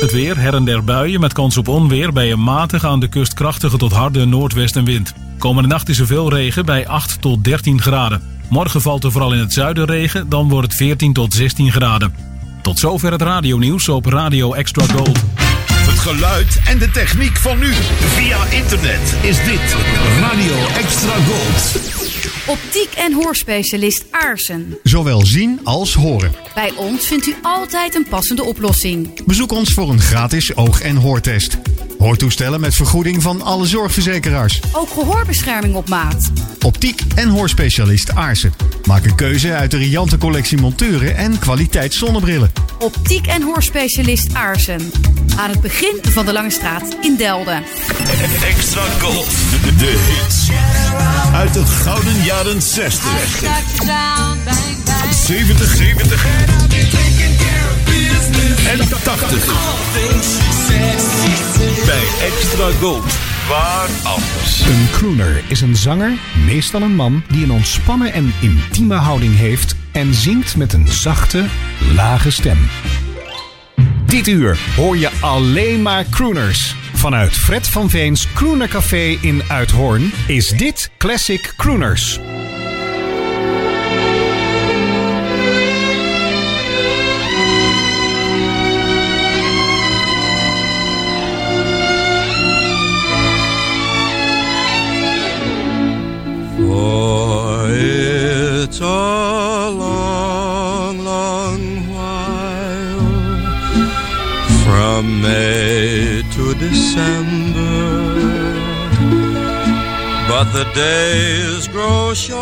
Het weer, her en der buien met kans op onweer bij een matige aan de kust krachtige tot harde noordwestenwind. Komende nacht is er veel regen bij 8 tot 13 graden. Morgen valt er vooral in het zuiden regen, dan wordt het 14 tot 16 graden. Tot zover het radionieuws op Radio Extra Gold. Het geluid en de techniek van nu. Via internet is dit Radio Extra Gold. Optiek en hoorspecialist Aarsen. Zowel zien als horen. Bij ons vindt u altijd een passende oplossing. Bezoek ons voor een gratis oog- en hoortest. Hoortoestellen met vergoeding van alle zorgverzekeraars. Ook gehoorbescherming op maat. Optiek en hoorspecialist Aarsen. Maak een keuze uit de riante collectie monturen en kwaliteit zonnebrillen. Optiek en hoorspecialist Aarsen. Aan het begin van de Lange Straat in Delden. Extra Gold. De, hits. Uit de gouden jaren 60. 70, 70. En 80. Bij Extra Gold. Waar anders? Een crooner is een zanger, meestal een man, die een ontspannen en intieme houding heeft en zingt met een zachte, lage stem. Dit uur hoor je alleen maar crooners. Vanuit Fred van Veens Crooner Café in Uithoorn is dit Classic Crooners. For it's a May to December, but the days grow short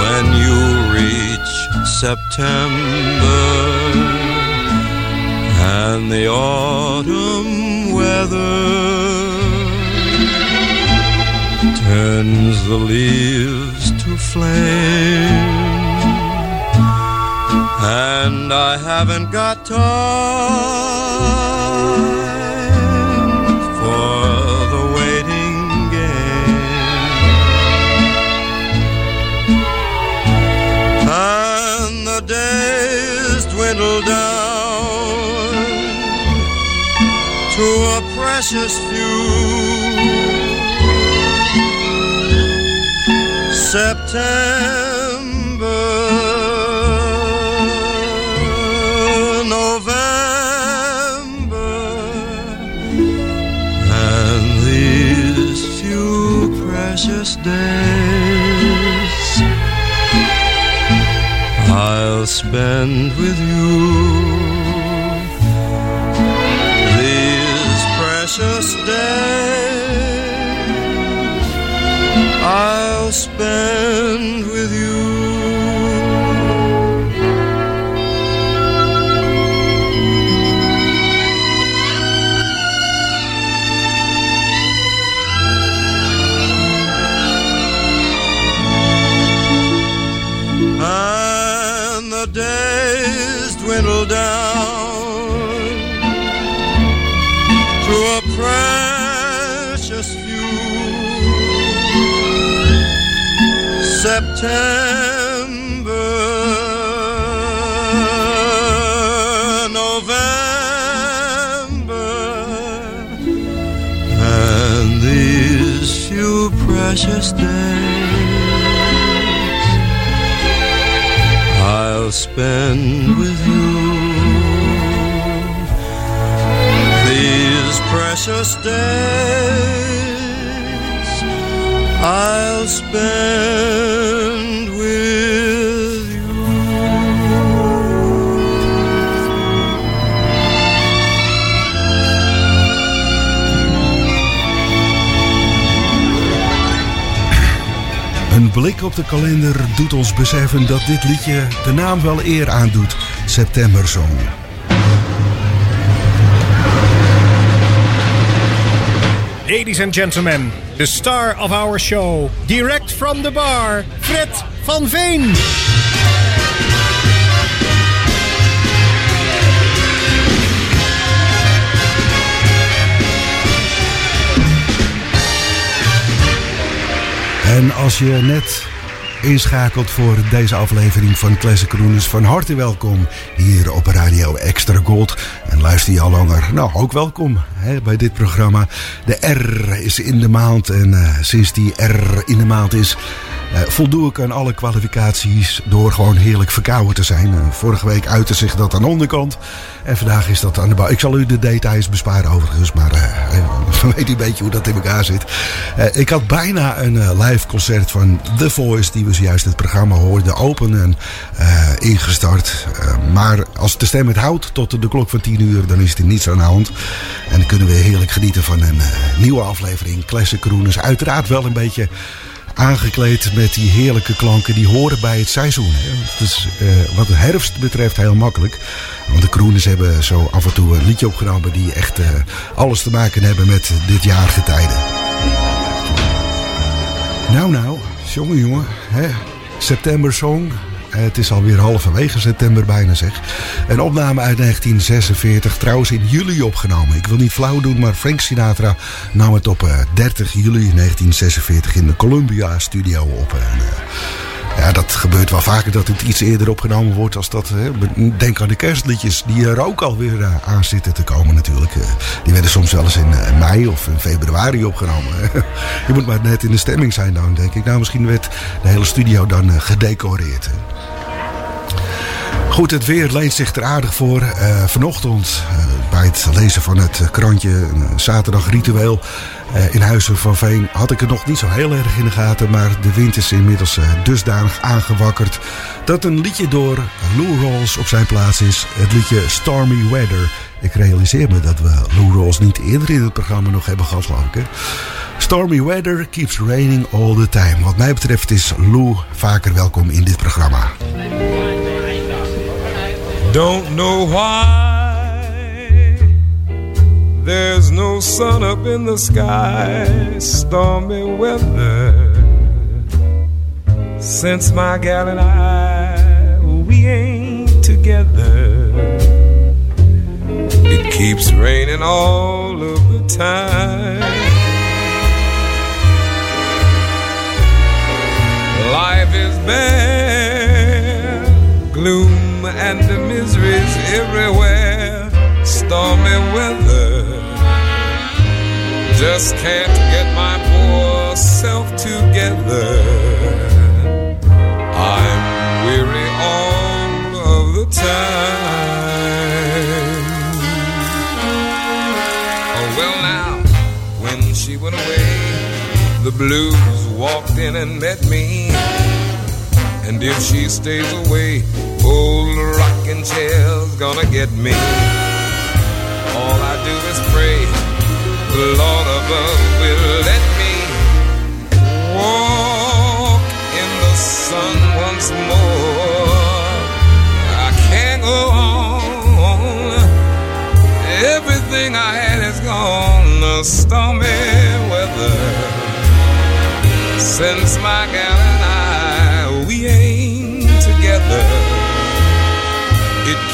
when you reach September and the autumn weather turns the leaves to flame. And I haven't got time for the waiting game. And the days dwindle down to a precious few. September, spend with you. Precious few. September, November, and these few precious days I'll spend with you. Precious days I'll spend with you. Een blik op de kalender doet ons beseffen dat dit liedje de naam wel eer aandoet: Septembersong. Ladies and gentlemen, the star of our show, direct from the bar, Fred van Veen. En als je net inschakelt voor deze aflevering van Classic Crooners, van harte welkom hier op Radio Extra Gold. Luister je al langer, nou ook welkom hè, bij dit programma. De R is in de maand en uh, sinds die R in de maand is, voldoe ik aan alle kwalificaties door gewoon heerlijk verkouden te zijn. Uh, vorige week uitte zich dat aan de onderkant en vandaag is dat aan de bouw. Ik zal u de details besparen overigens, maar weet u een beetje hoe dat in elkaar zit. ik had bijna een live concert van The Voice, die we zojuist het programma hoorden, open en ingestart. maar als de stem het houdt tot de klok van 10 uur, dan is er niets aan de hand. En dan kunnen we heerlijk genieten van een nieuwe aflevering Classic Crooners. Uiteraard wel een beetje aangekleed met die heerlijke klanken die horen bij het seizoen. Hè. Dus wat de herfst betreft heel makkelijk. Want de Kroeners hebben zo af en toe een liedje opgenomen die echt uh, alles te maken hebben met dit jaargetijde. Nou nou, jongen jongen, hè. September Song, het is alweer halverwege september bijna zeg. Een opname uit 1946, trouwens in juli opgenomen. Ik wil niet flauw doen, maar Frank Sinatra nam het op 30 juli 1946 in de Columbia Studio op. En, ja, dat gebeurt wel vaker dat het iets eerder opgenomen wordt als dat. Hè. Denk aan de kerstliedjes die er ook alweer uh, aan zitten te komen natuurlijk. Uh, die werden soms wel eens in uh, mei of in februari opgenomen. Je moet maar net in de stemming zijn dan, denk ik. Nou, misschien werd de hele studio dan gedecoreerd. Goed, het weer leent zich er aardig voor. Uh, vanochtend uh, bij het lezen van het krantje, een zaterdag ritueel uh, in Huizen van Veen, had ik het nog niet zo heel erg in de gaten. Maar de wind is inmiddels dusdanig aangewakkerd dat een liedje door Lou Rawls op zijn plaats is. Het liedje Stormy Weather. Ik realiseer me dat we Lou Rawls niet eerder in het programma nog hebben gehad, Stormy weather keeps raining all the time. Wat mij betreft is Lou vaker welkom in dit programma. Don't know why there's no sun up in the sky, stormy weather. Since my gal and I, we ain't together. It keeps raining all of the time. Life is bare, gloom miseries everywhere. Stormy weather. Just can't get my poor self together. I'm weary all of the time. Oh, well, now, when she went away, the blues walked in and met me. And if she stays away, old rocking chair's gonna get me. All I do is pray the Lord above will let me walk in the sun once more. I can't go on. Everything I had is gone. The stormy weather since my gal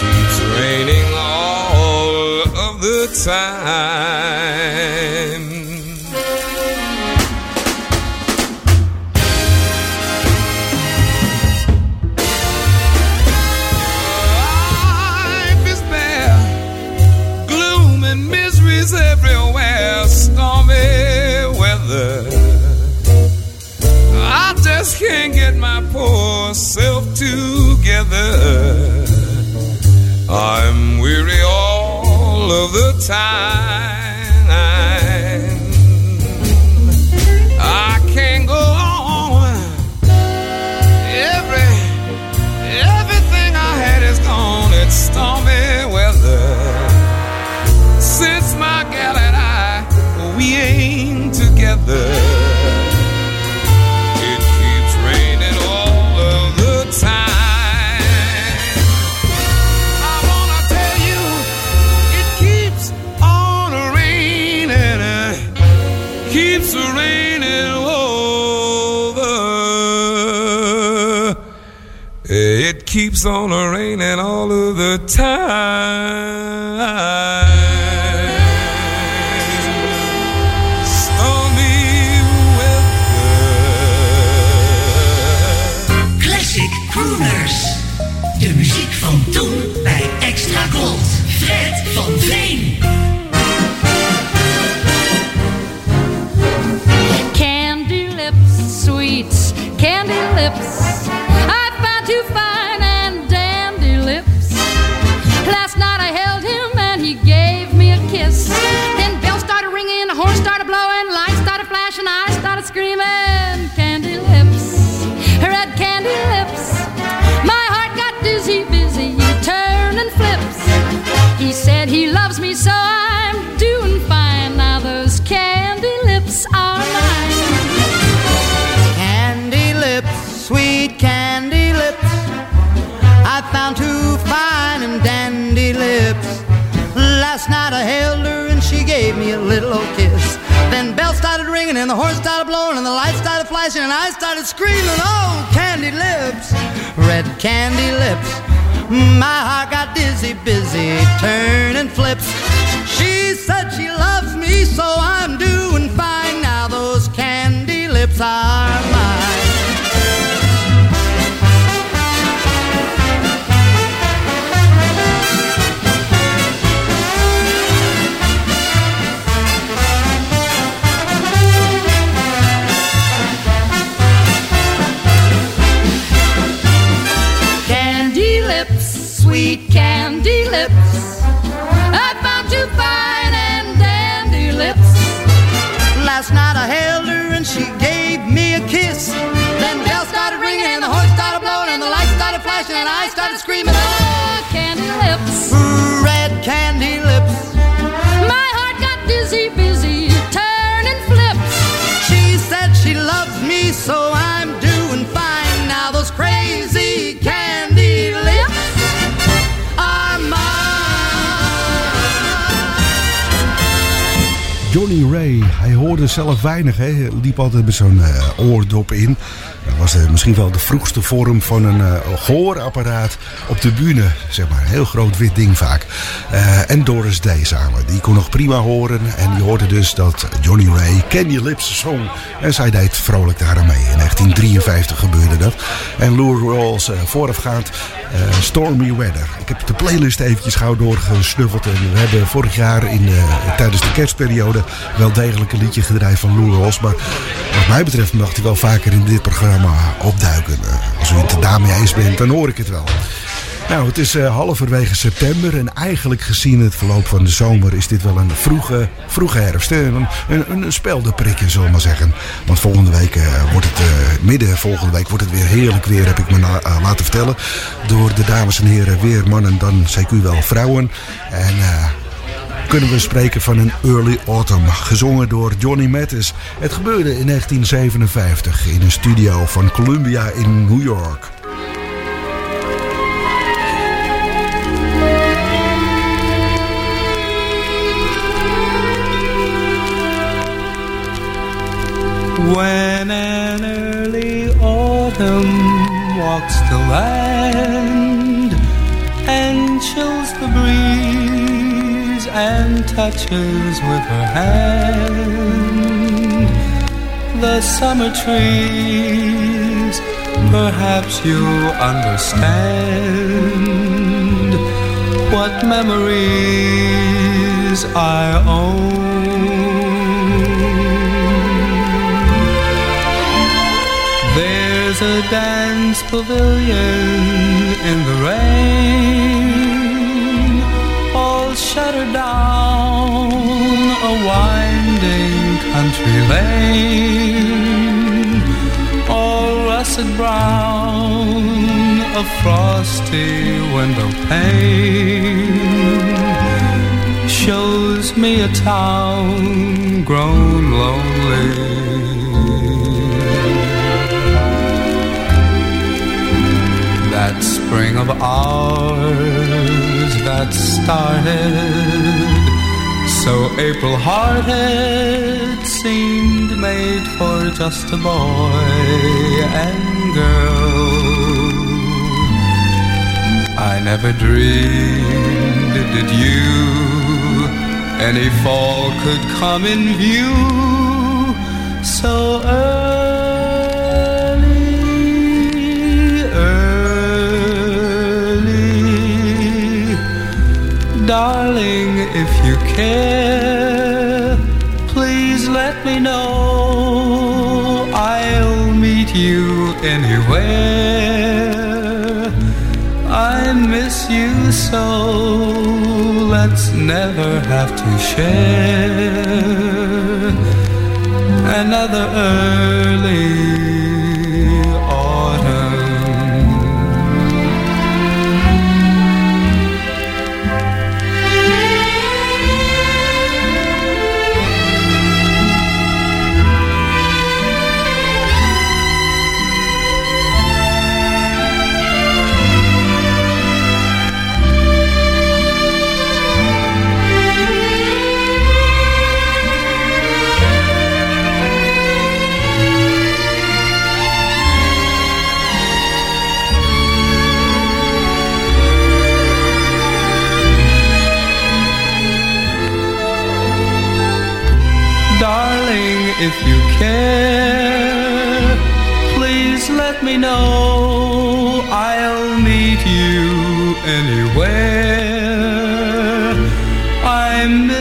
keeps raining all of the time. Of the time. Keeps on raining all of the time. And dandy lips. Last night I held her and she gave me a little old kiss. Then bells started ringing and the horn started blowing and the lights started flashing and I started screaming, oh, candy lips, red candy lips. My heart got dizzy, busy, turning flips. She said she loves me, so I'm doing fine. Now those candy lips are candy lips. Ray, hij hoorde zelf weinig. Hè? Liep altijd met zo'n eh, oordop in. Was eh, misschien wel de vroegste vorm van een gehoorapparaat op de bühne. Zeg maar. Een heel groot wit ding vaak. Eh, en Doris Day samen. Die kon nog prima horen. En die hoorde dus dat Johnny Ray Candy Lips zong. En zij deed vrolijk daar mee. In 1953 gebeurde dat. En Lou Rawls voorafgaand Stormy Weather. Ik heb de playlist eventjes gauw doorgesnuffeld. En we hebben vorig jaar in, tijdens de kerstperiode wel degelijk een liedje gedraaid van Lou Rawls. Maar wat mij betreft mag hij wel vaker in dit programma opduiken. Eh, als u het daarmee eens bent, dan hoor ik het wel. Nou, het is eh, halverwege september en eigenlijk gezien het verloop van de zomer is dit wel een vroege, vroege herfst. Een, een, een speldenprikje, zullen maar zeggen. Want volgende week eh, wordt het, eh, midden volgende week wordt het weer heerlijk weer, heb ik me eh, laten vertellen. Door de dames en heren, weer mannen, dan CQ wel vrouwen. En eh, kunnen we spreken van een early autumn, gezongen door Johnny Mathis. Het gebeurde in 1957 in een studio van Columbia in New York. When an early autumn walks the land and chills the breeze and touches with her hand the summer trees, perhaps you understand what memories I own. There's a dance pavilion in the rain, down a winding country lane, all russet brown, a frosty window pane shows me a town grown lonely. that spring of ours that started so April hearted seemed made for just a boy and girl. I never dreamed that you any fall could come in view so early. If you care, please let me know. I'll meet you anywhere. I miss you so. Let's never have to share another early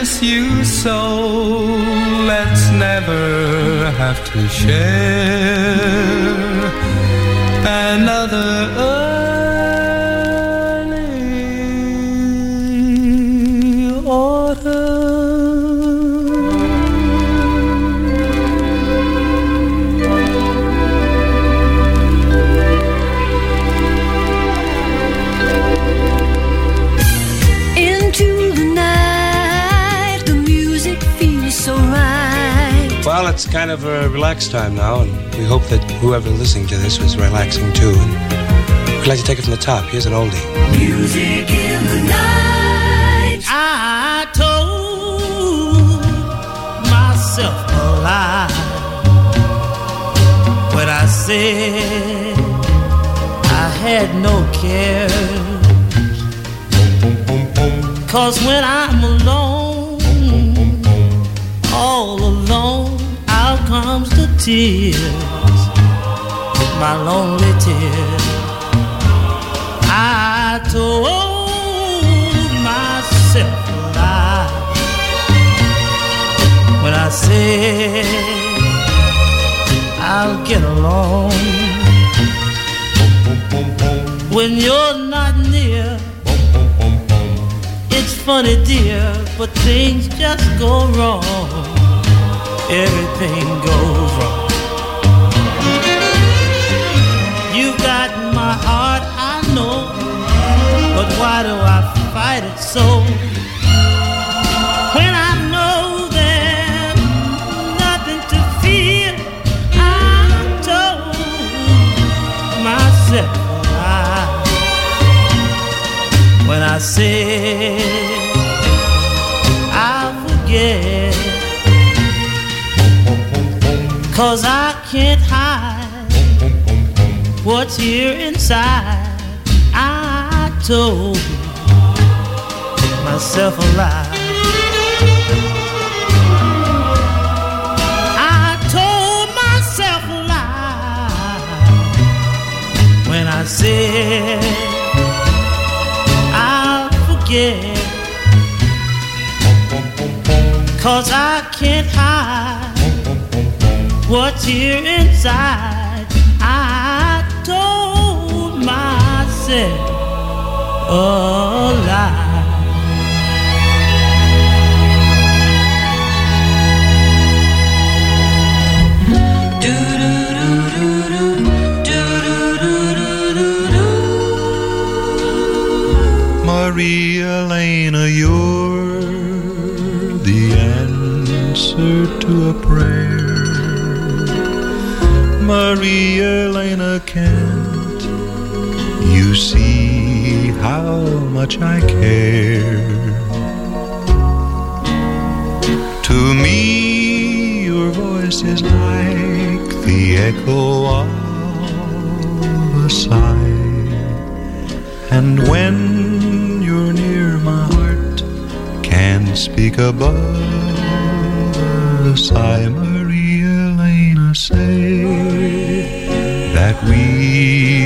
miss you so. Let's never have to share another kind of a relaxed time now, and we hope that whoever listening to this was relaxing too. And we'd like to take it from the top. Here's an oldie. Music in the night. I told myself a lie when I said I had no care. Cause when I'm alone, all alone, comes the tears, my lonely tears. I told myself a lie when I said I'll get along. When you're not near, it's funny, dear, but things just go wrong. Everything goes wrong. You've got my heart, I know, but why do I fight it so? Inside. I told myself a lie. I told myself a lie when I said I'll forget. Cause I can't hide what's here inside. Myself a. Maria Elena, you're the answer to a prayer. Maria much I care? To me, your voice is like the echo of a sigh. And when you're near, my heart can speak above the sigh. Maria Elena, say that we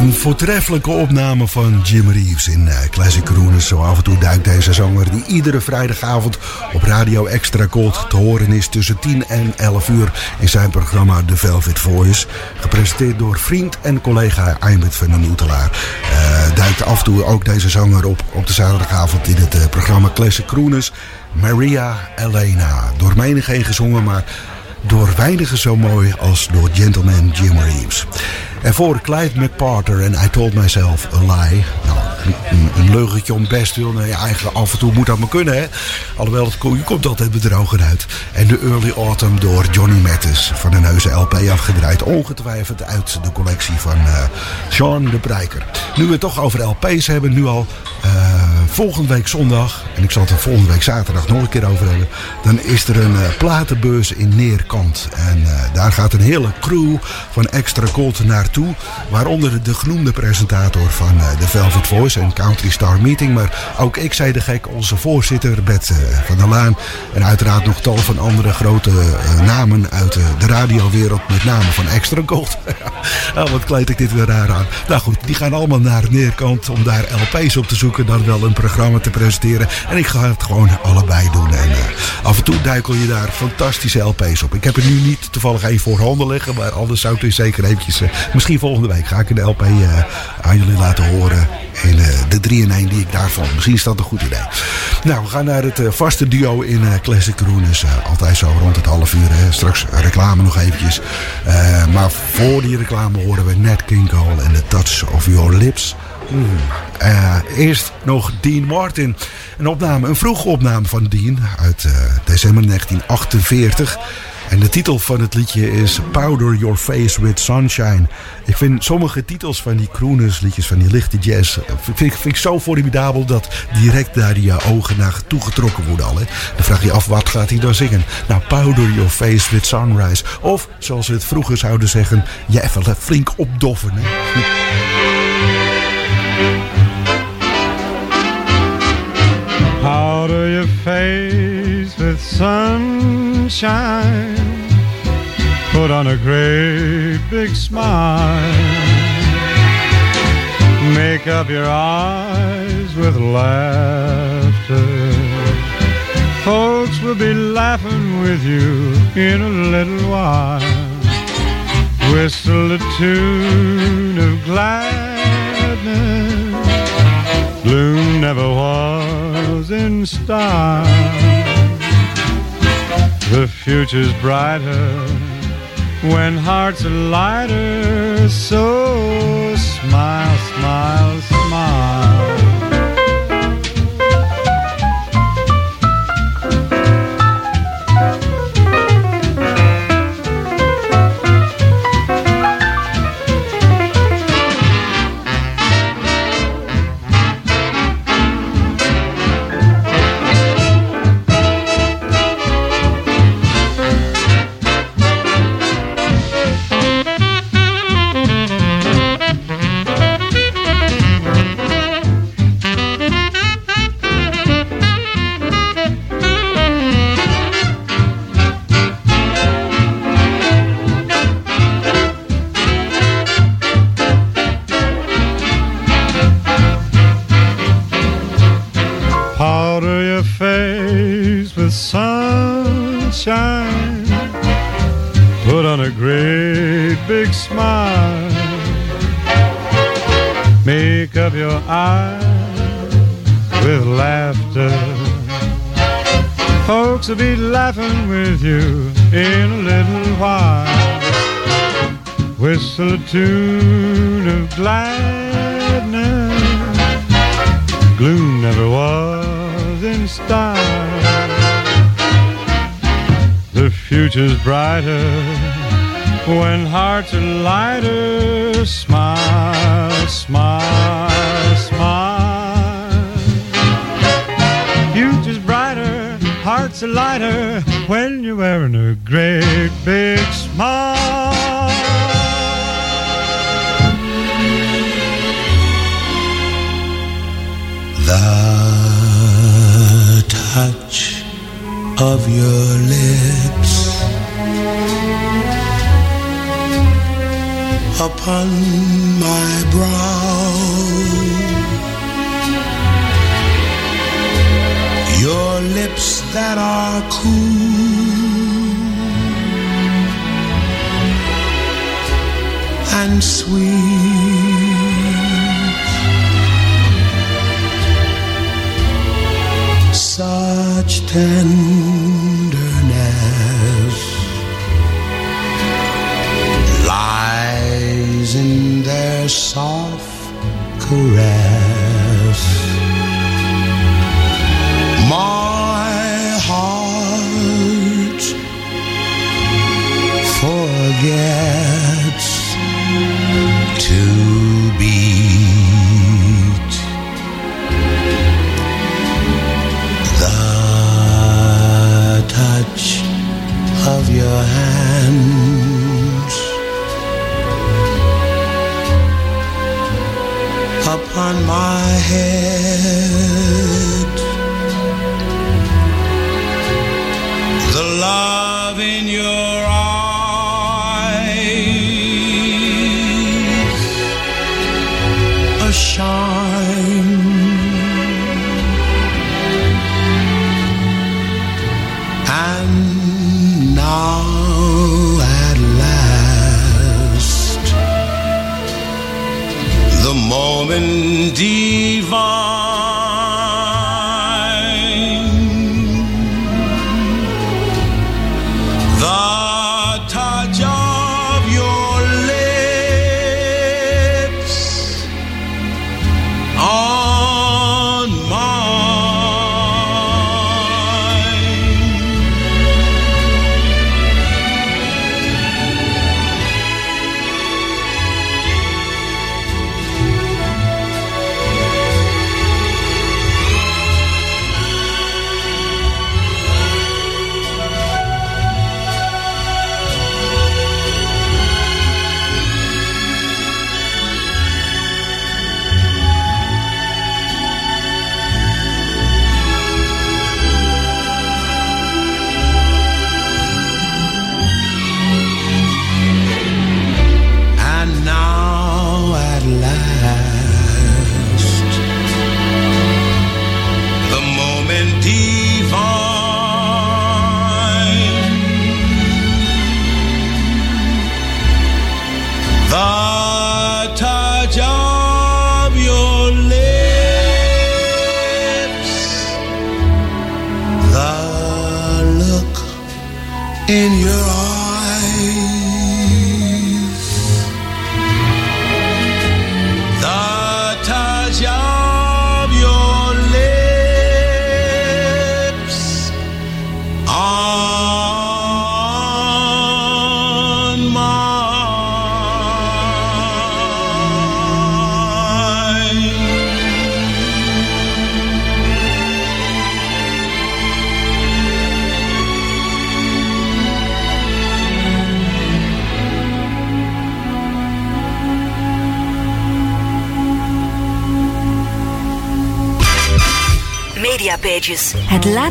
Een voortreffelijke opname van Jim Reeves in eh, Classic Crooners. Zo af en toe duikt deze zanger die iedere vrijdagavond op Radio Extra Gold te horen is tussen 10 en 11 uur in zijn programma The Velvet Voice. Gepresenteerd door vriend en collega Eimert van den Oetelaar. Eh, duikt af en toe ook deze zanger op op de zaterdagavond in het eh, programma Classic Crooners. Maria Elena. Door menig heen gezongen, maar door weinigen zo mooi als door gentleman Jim Reeves. En voor Clyde McParter en I Told Myself a Lie. Nou, een, een leugentje om best wil. Nou ja, eigenlijk af en toe moet dat maar kunnen, hè. Alhoewel, het, je komt altijd bedrogen uit. En de Early Autumn door Johnny Mathis van een heuse LP afgedraaid. Ongetwijfeld uit de collectie van eh Sean de Breiker. Nu we het toch over LP's hebben, nu al eh, volgende week zondag. En ik zal het er volgende week zaterdag nog een keer over hebben. Dan is er een eh, platenbeurs in Neerkant. En eh, daar gaat een hele crew van Extra Gold naartoe. Waaronder de genoemde presentator van eh, de Velvet Voice en Country Star Meeting. Maar ook ik zei de gek, onze voorzitter Bert eh, van der Laan. En uiteraard nog tal van andere grote eh, namen uit eh, de radiowereld. Met name van Extra Gold. nou, wat kleed ik dit weer raar aan. Nou goed, die gaan allemaal naar Neerkant om daar LP's op te zoeken. Dan wel een programma te presenteren. En ik ga het gewoon allebei doen. En eh, af en toe duikel je daar fantastische LP's op. Ik heb er nu niet toevallig één voor handen liggen. Maar anders zou ik er zeker eventjes... eh, misschien volgende week ga ik een LP eh, aan jullie laten horen. En de 3 in 1 die ik daarvan. Misschien is dat een goed idee. Nou, we gaan naar het vaste duo in Classic Crooners. Eh, altijd zo rond het half uur. Straks reclame nog eventjes. Maar voor die reclame horen we Nat King en The Touch of Your Lips. Eh, eerst nog Dean Martin. Een opname, een vroege opname van Dean uit eh, december 1948. En de titel van het liedje is Powder Your Face with Sunshine. Ik vind sommige titels van die crooners liedjes, van die lichte jazz... eh, vind, ik- zo formidabel dat direct daar je ogen naar toegetrokken worden al. Dan vraag je af, wat gaat hij dan zingen? Nou, Powder Your Face with Sunrise. Of, zoals we het vroeger zouden zeggen... je even flink opdoffen. Hè. face with sunshine. Put on a great big smile. Make up your eyes with laughter. Folks will be laughing with you in a little while. Whistle a tune of gladness. Gloom never was in style. The future's brighter when hearts are lighter. So smile, smile, smile. Eyes with laughter. Folks will be laughing with you in a little while. Whistle a tune of gladness. Gloom never was in style. The future's brighter when hearts are lighter. Smile, smile, smile. Future's brighter, hearts are lighter when you're wearing a great big smile. The touch of your lips upon my brow. That are cool and sweet. Such tenderness lies in their soft caress.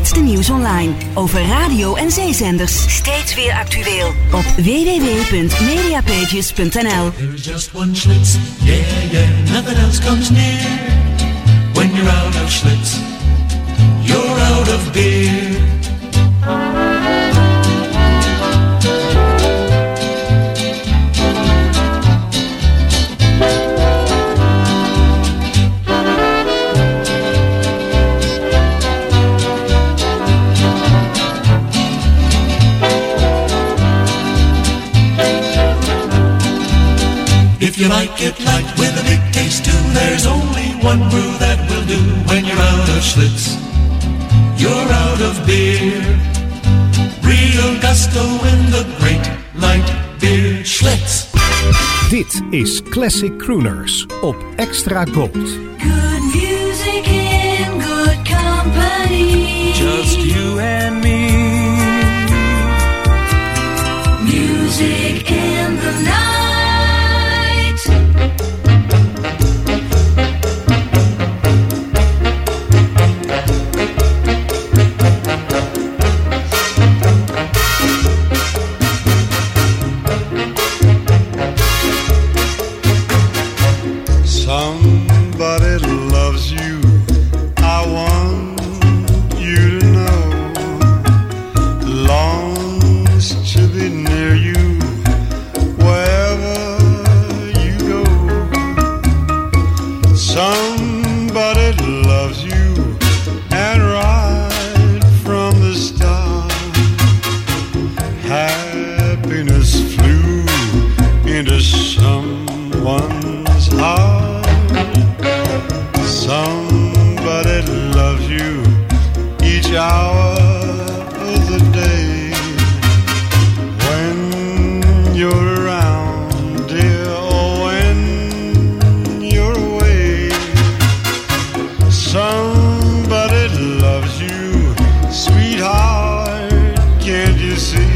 Laatste nieuws online over radio en zeezenders. Steeds weer actueel op www.mediapages.nl. There is just one Schlitz, yeah, yeah, nothing else comes near. When you're out of Schlitz, you're out of beer. You like it light with a big taste too, there's only one brew that will do when you're out of Schlitz. You're out of beer. Real gusto in the great light beer Schlitz. Dit is Classic Crooners op Extra Gold. Good music in good company. Just you and me. Music in can't you see?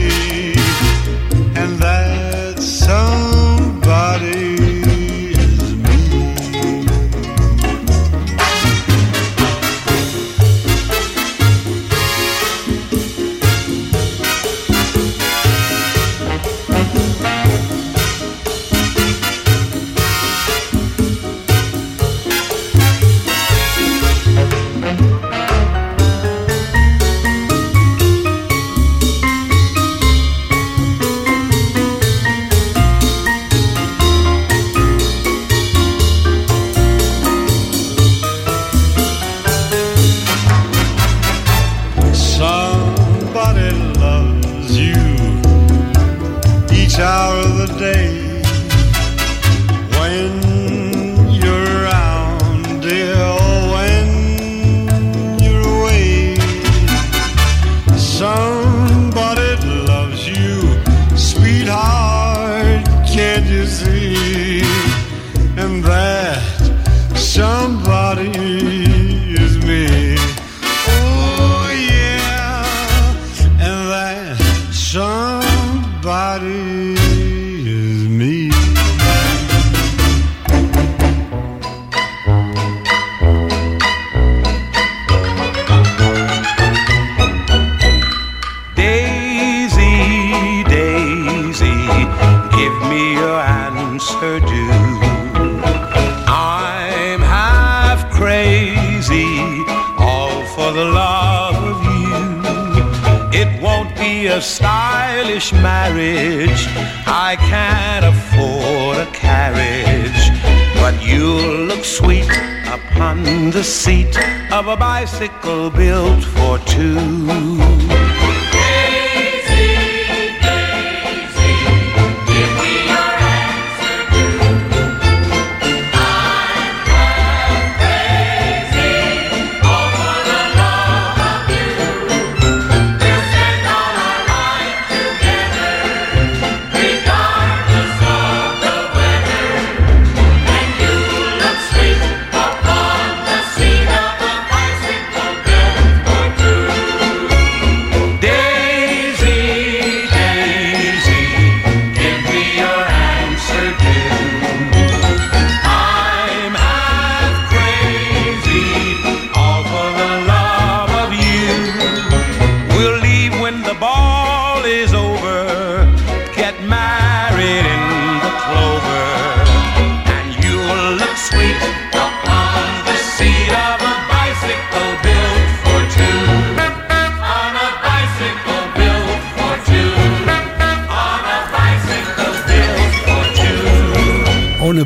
Carriage, but you'll look sweet upon the seat of a bicycle built for two.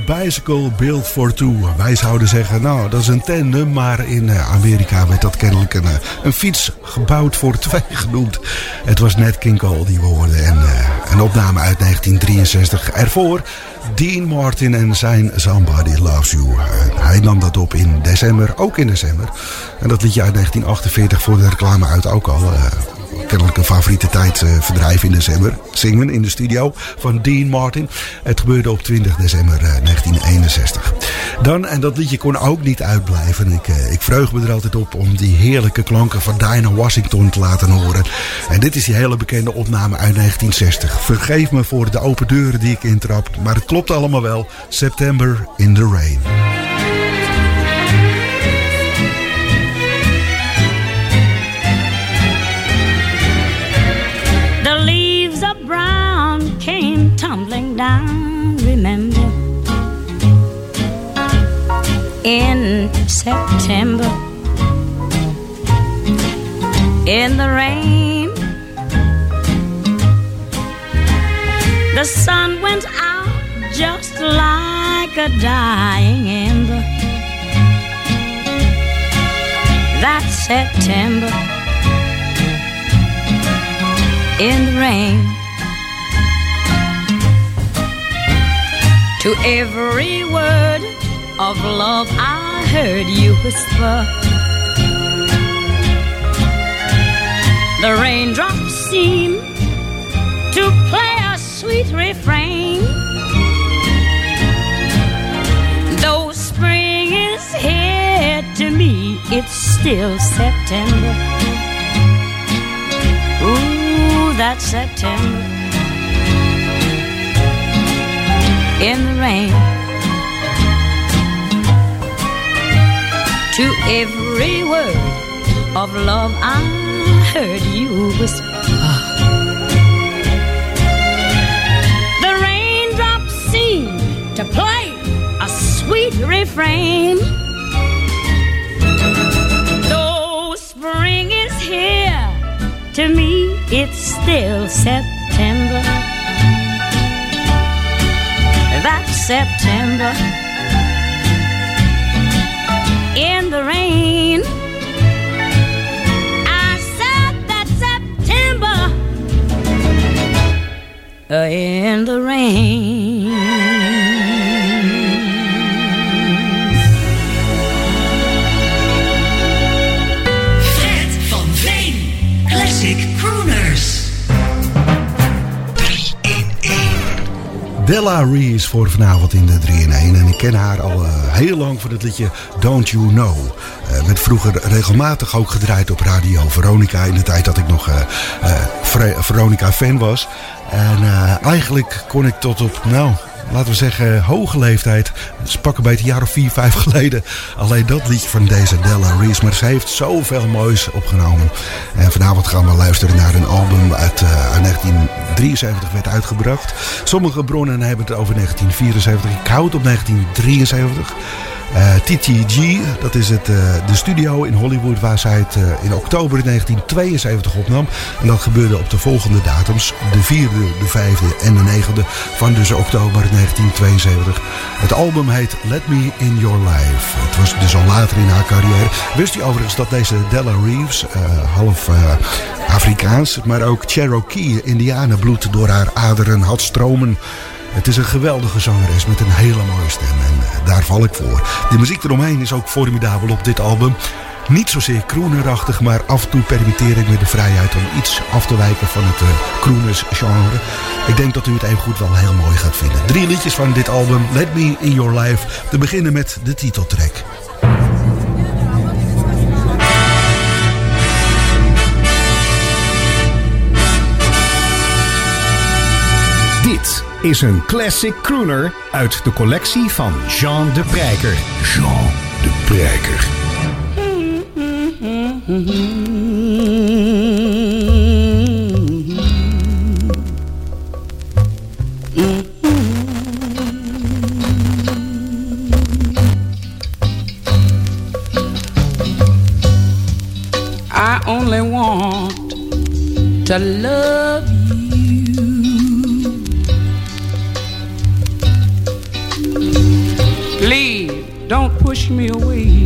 Bicycle built for two. Wij zouden zeggen, nou, dat is een tandem. Maar in eh, Amerika werd dat kennelijk een, eh, een fiets gebouwd voor twee genoemd. Het was Nat King Cole die we hoorden. En eh, een opname uit 1963. Ervoor Dean Martin en zijn Somebody Loves You. Hij nam dat op in december, ook in december. En dat liedje uit 1948 voor de reclame uit ook al. Kennelijk een favoriete tijdverdrijf in december. Zingen in de studio van Dean Martin. Het gebeurde op 20 december eh, 1961. Dan, en dat liedje kon ook niet uitblijven. Ik, eh, ik vreug me er altijd op om die heerlijke klanken van Dinah Washington te laten horen. En dit is die hele bekende opname uit 1960. Vergeef me voor de open deuren die ik intrap. Maar het klopt allemaal wel. September in the Rain. Down, remember, in September. In the rain, the sun went out just like a dying ember. That September in the rain. To every word of love I heard you whisper. The raindrops seem to play a sweet refrain. Though spring is here to me, it's still September. Ooh, that September in the rain. To every word of love I heard you whisper. The raindrops seem to play a sweet refrain. Though spring is here, to me it's still September. September in the rain. I said that September uh, in the rain. Della Reese voor vanavond in de 3 in 1. En ik ken haar al eh, heel lang voor het liedje Don't You Know. Werd vroeger regelmatig ook gedraaid op Radio Veronica. In de tijd dat ik nog eh, Veronica-fan was. En eigenlijk kon ik tot op, nou, laten we zeggen, hoge leeftijd. Dus pak een beetje een jaar of vier, vijf geleden. Alleen dat liedje van deze Della Reese. Maar ze heeft zoveel moois opgenomen. En vanavond gaan we luisteren naar een album uit, eh, uit 1973 werd uitgebracht. Sommige bronnen hebben het over 1974. Ik houd op 1973. Eh, TTG, dat is het, eh, de studio in Hollywood waar zij het eh, in oktober 1972 opnam. En dat gebeurde op de volgende datums. De 4e, de 5e en de 9e van dus oktober 1972. Het album heet Let Me In Your Life. Het was dus al later in haar carrière. Wist u overigens dat deze Della Reeves, half Afrikaans, maar ook Cherokee, Indianenbloed door haar aderen had stromen. Het is een geweldige zangeres met een hele mooie stem en eh, daar val ik voor. De muziek eromheen is ook formidabel op dit album. Niet zozeer croonerachtig, maar af en toe permitteer ik me de vrijheid om iets af te wijken van het uh, crooners genre. Ik denk dat u het even goed wel heel mooi gaat vinden. Drie liedjes van dit album, Let Me In Your Life, te beginnen met de titeltrack. Is een classic crooner uit de collectie van Jean de Prijker. Jean de Prijker. I only want to love push me away.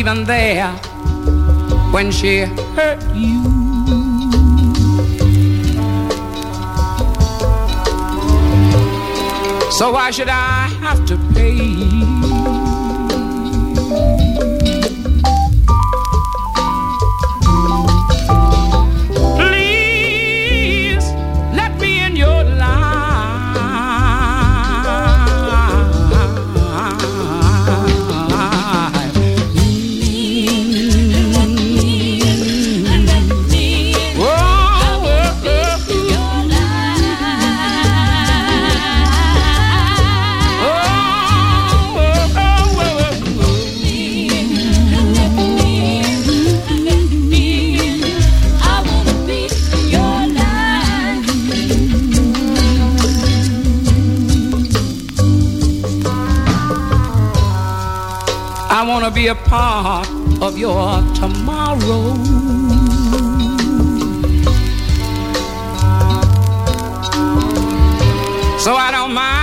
Even there when she hurt you. So why should I have to pay? Be a part of your tomorrow. So I don't mind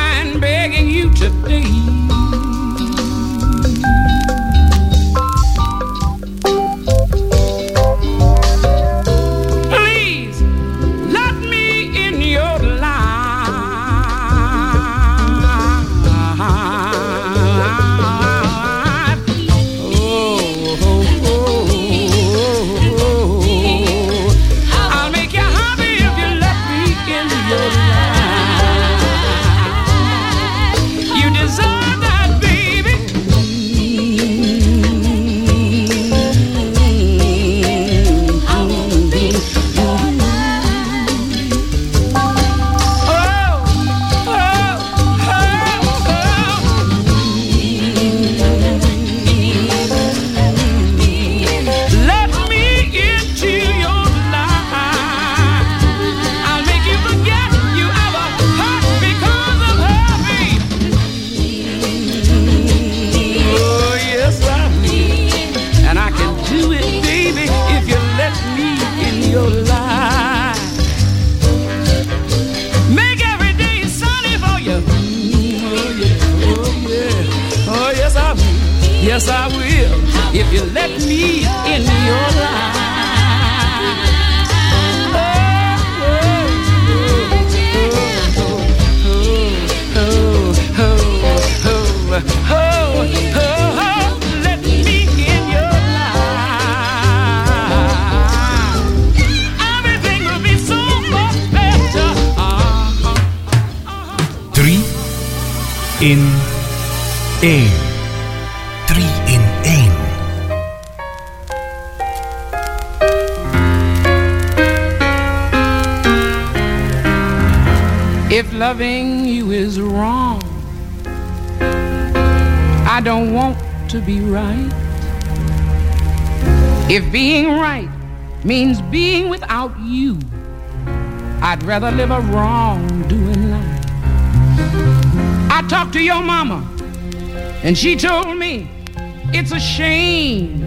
rather live a wrong doing life. I talked to your mama, and she told me it's a shame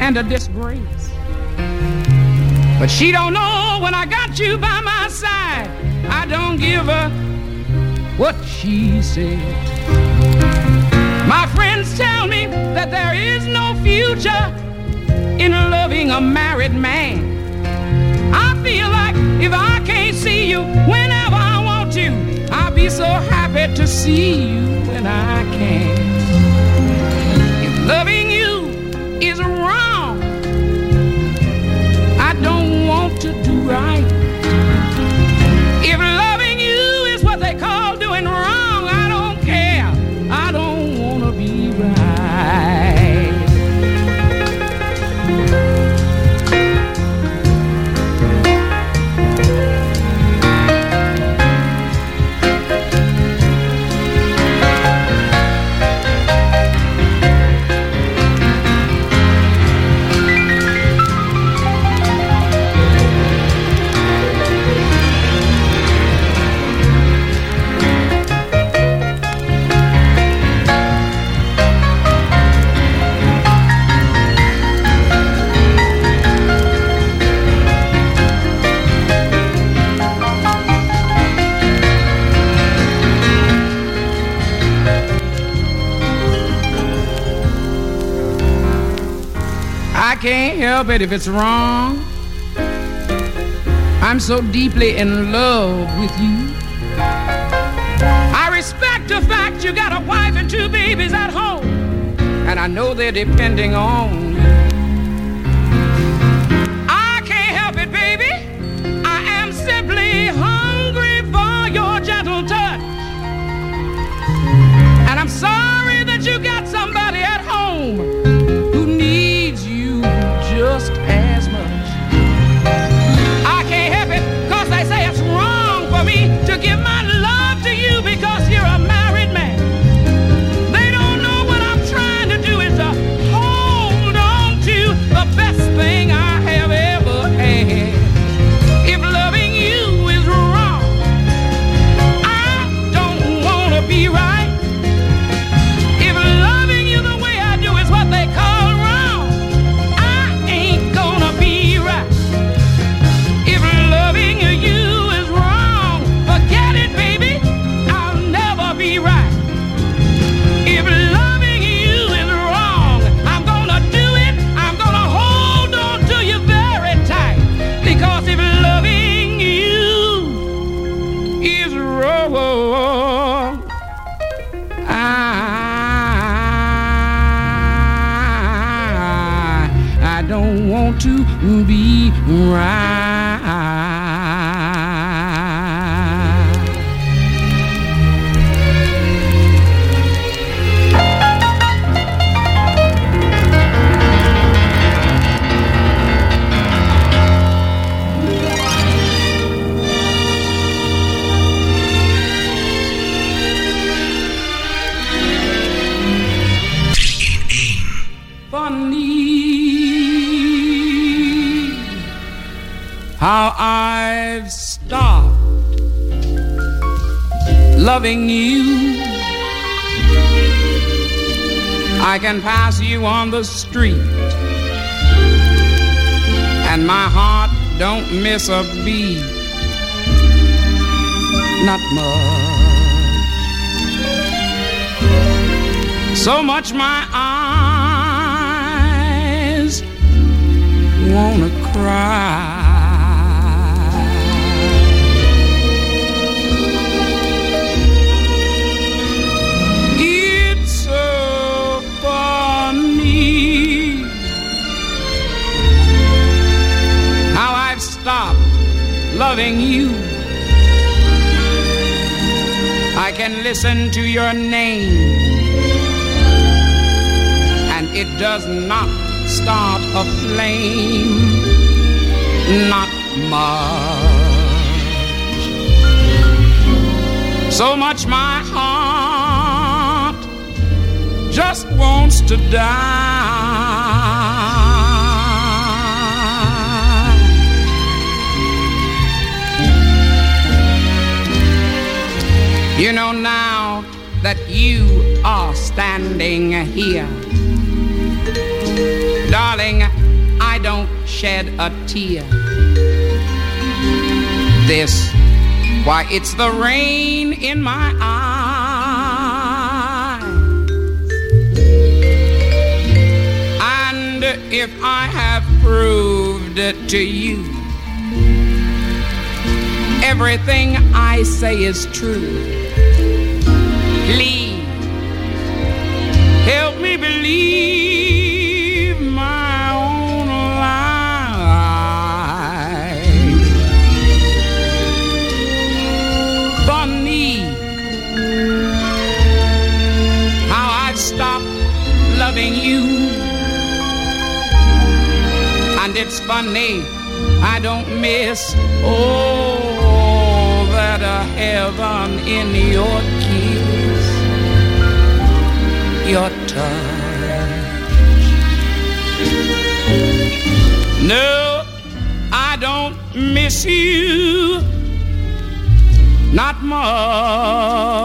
and a disgrace. But she don't know when I got you by my side, I don't give a what she said. My friends tell me that there is no future in loving a married man. I feel like if I can't you whenever I want to, I'll be so happy to see you when I can. If loving you is wrong, I don't want to do right. Help it if it's wrong. I'm so deeply in love with you. I respect the fact you got a wife and two babies at home, and I know they're depending on you. You on the street, and my heart don't miss a beat. Not much. So much my eyes wanna cry. Loving you. I can listen to your name, and it does not start a flame. Not much. So much my heart just wants to die. You know now that you are standing here. Darling, I don't shed a tear. This, why, it's the rain in my eyes. And if I have proved to you everything I say is true, please help me believe my own lie. Funny how I've stopped loving you, and it's funny I don't miss oh that heaven in your kiss, your touch. No, I don't miss you, not much.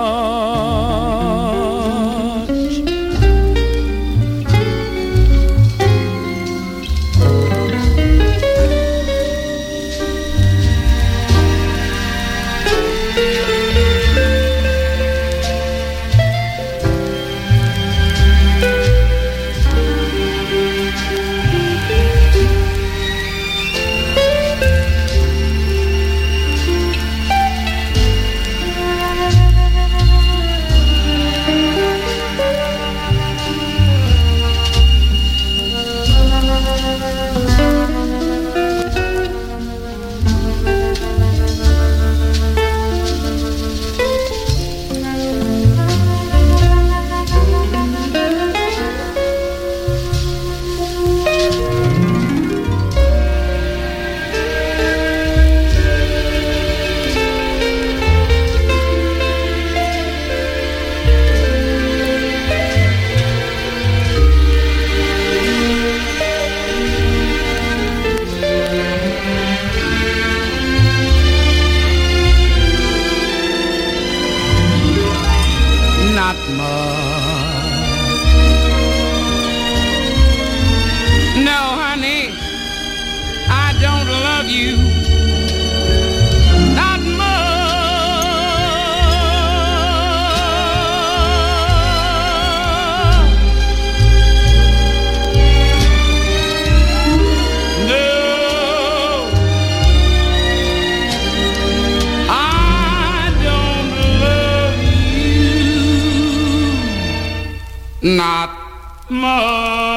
Love you. Not much. No, I don't love you. Not much.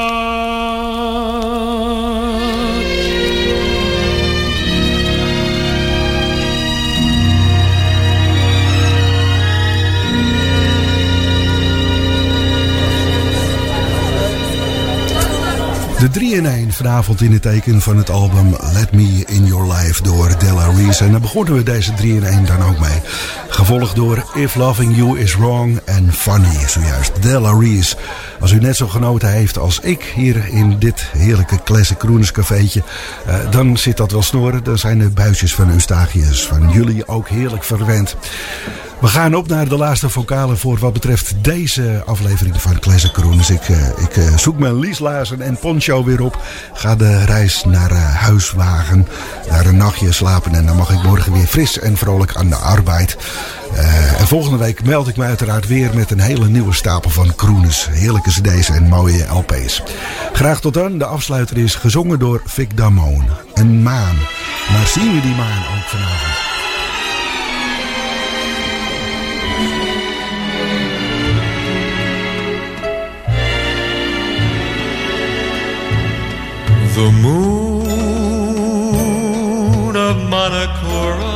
3 in 1 vanavond in het teken van het album Let Me In Your Life door Della Reese. En daar begonnen we deze 3 in 1 dan ook mee. Gevolgd door If Loving You Is Wrong en Funny zojuist. Della Reese. Als u net zo genoten heeft als ik hier in dit heerlijke Classic Crooners cafeetje. eh, dan zit dat wel snoren. Dan zijn de buisjes van Eustachius van jullie ook heerlijk verwend. We gaan op naar de laatste vocalen voor wat betreft deze aflevering van Classic Crooners. Ik, eh, ik eh, zoek mijn lieslazen en poncho weer op. Ga de reis naar eh, huis wagen. Daar een nachtje slapen en dan mag ik morgen weer fris en vrolijk aan de arbeid. En volgende week meld ik me uiteraard weer met een hele nieuwe stapel van Crooners. Heerlijke cd's en mooie LP's. Graag tot dan. De afsluiter is gezongen door Vic Damone. Een maan. Maar zien we die maan ook vanavond? The moon of Manakoora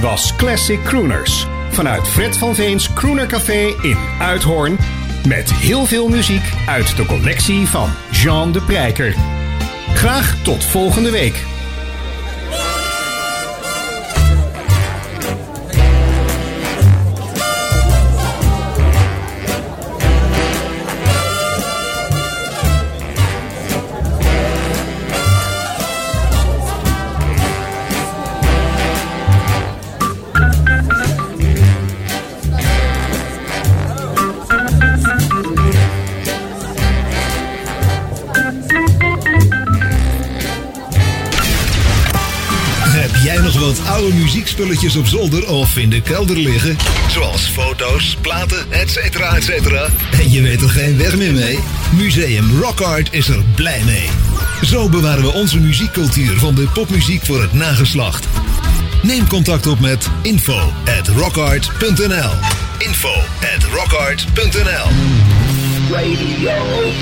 Was Classic Crooners. Vanuit Fred van Veens Crooner Café in Uithoorn. Met heel veel muziek uit de collectie van Jean de Prijker. Graag tot volgende week. Oude muziekspulletjes op zolder of in de kelder liggen? Zoals foto's, platen, etc. etcetera. En je weet er geen weg meer mee? Museum Rock Art is er blij mee. Zo bewaren we onze muziekcultuur van de popmuziek voor het nageslacht. Neem contact op met info at rockart.nl Info at rockhard.nl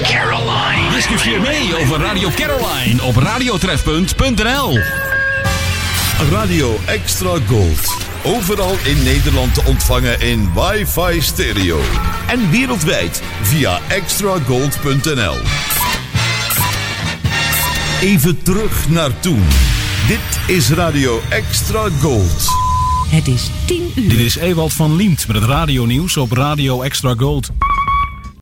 Caroline. Discussieer mee over Radio Caroline op radiotrefpunt.nl. Radio Extra Gold. Overal in Nederland te ontvangen in wifi stereo. En wereldwijd via extragold.nl. Even terug naar toen. Dit is Radio Extra Gold. Het is 10 uur. Dit is Ewald van Liemt met het radionieuws op Radio Extra Gold.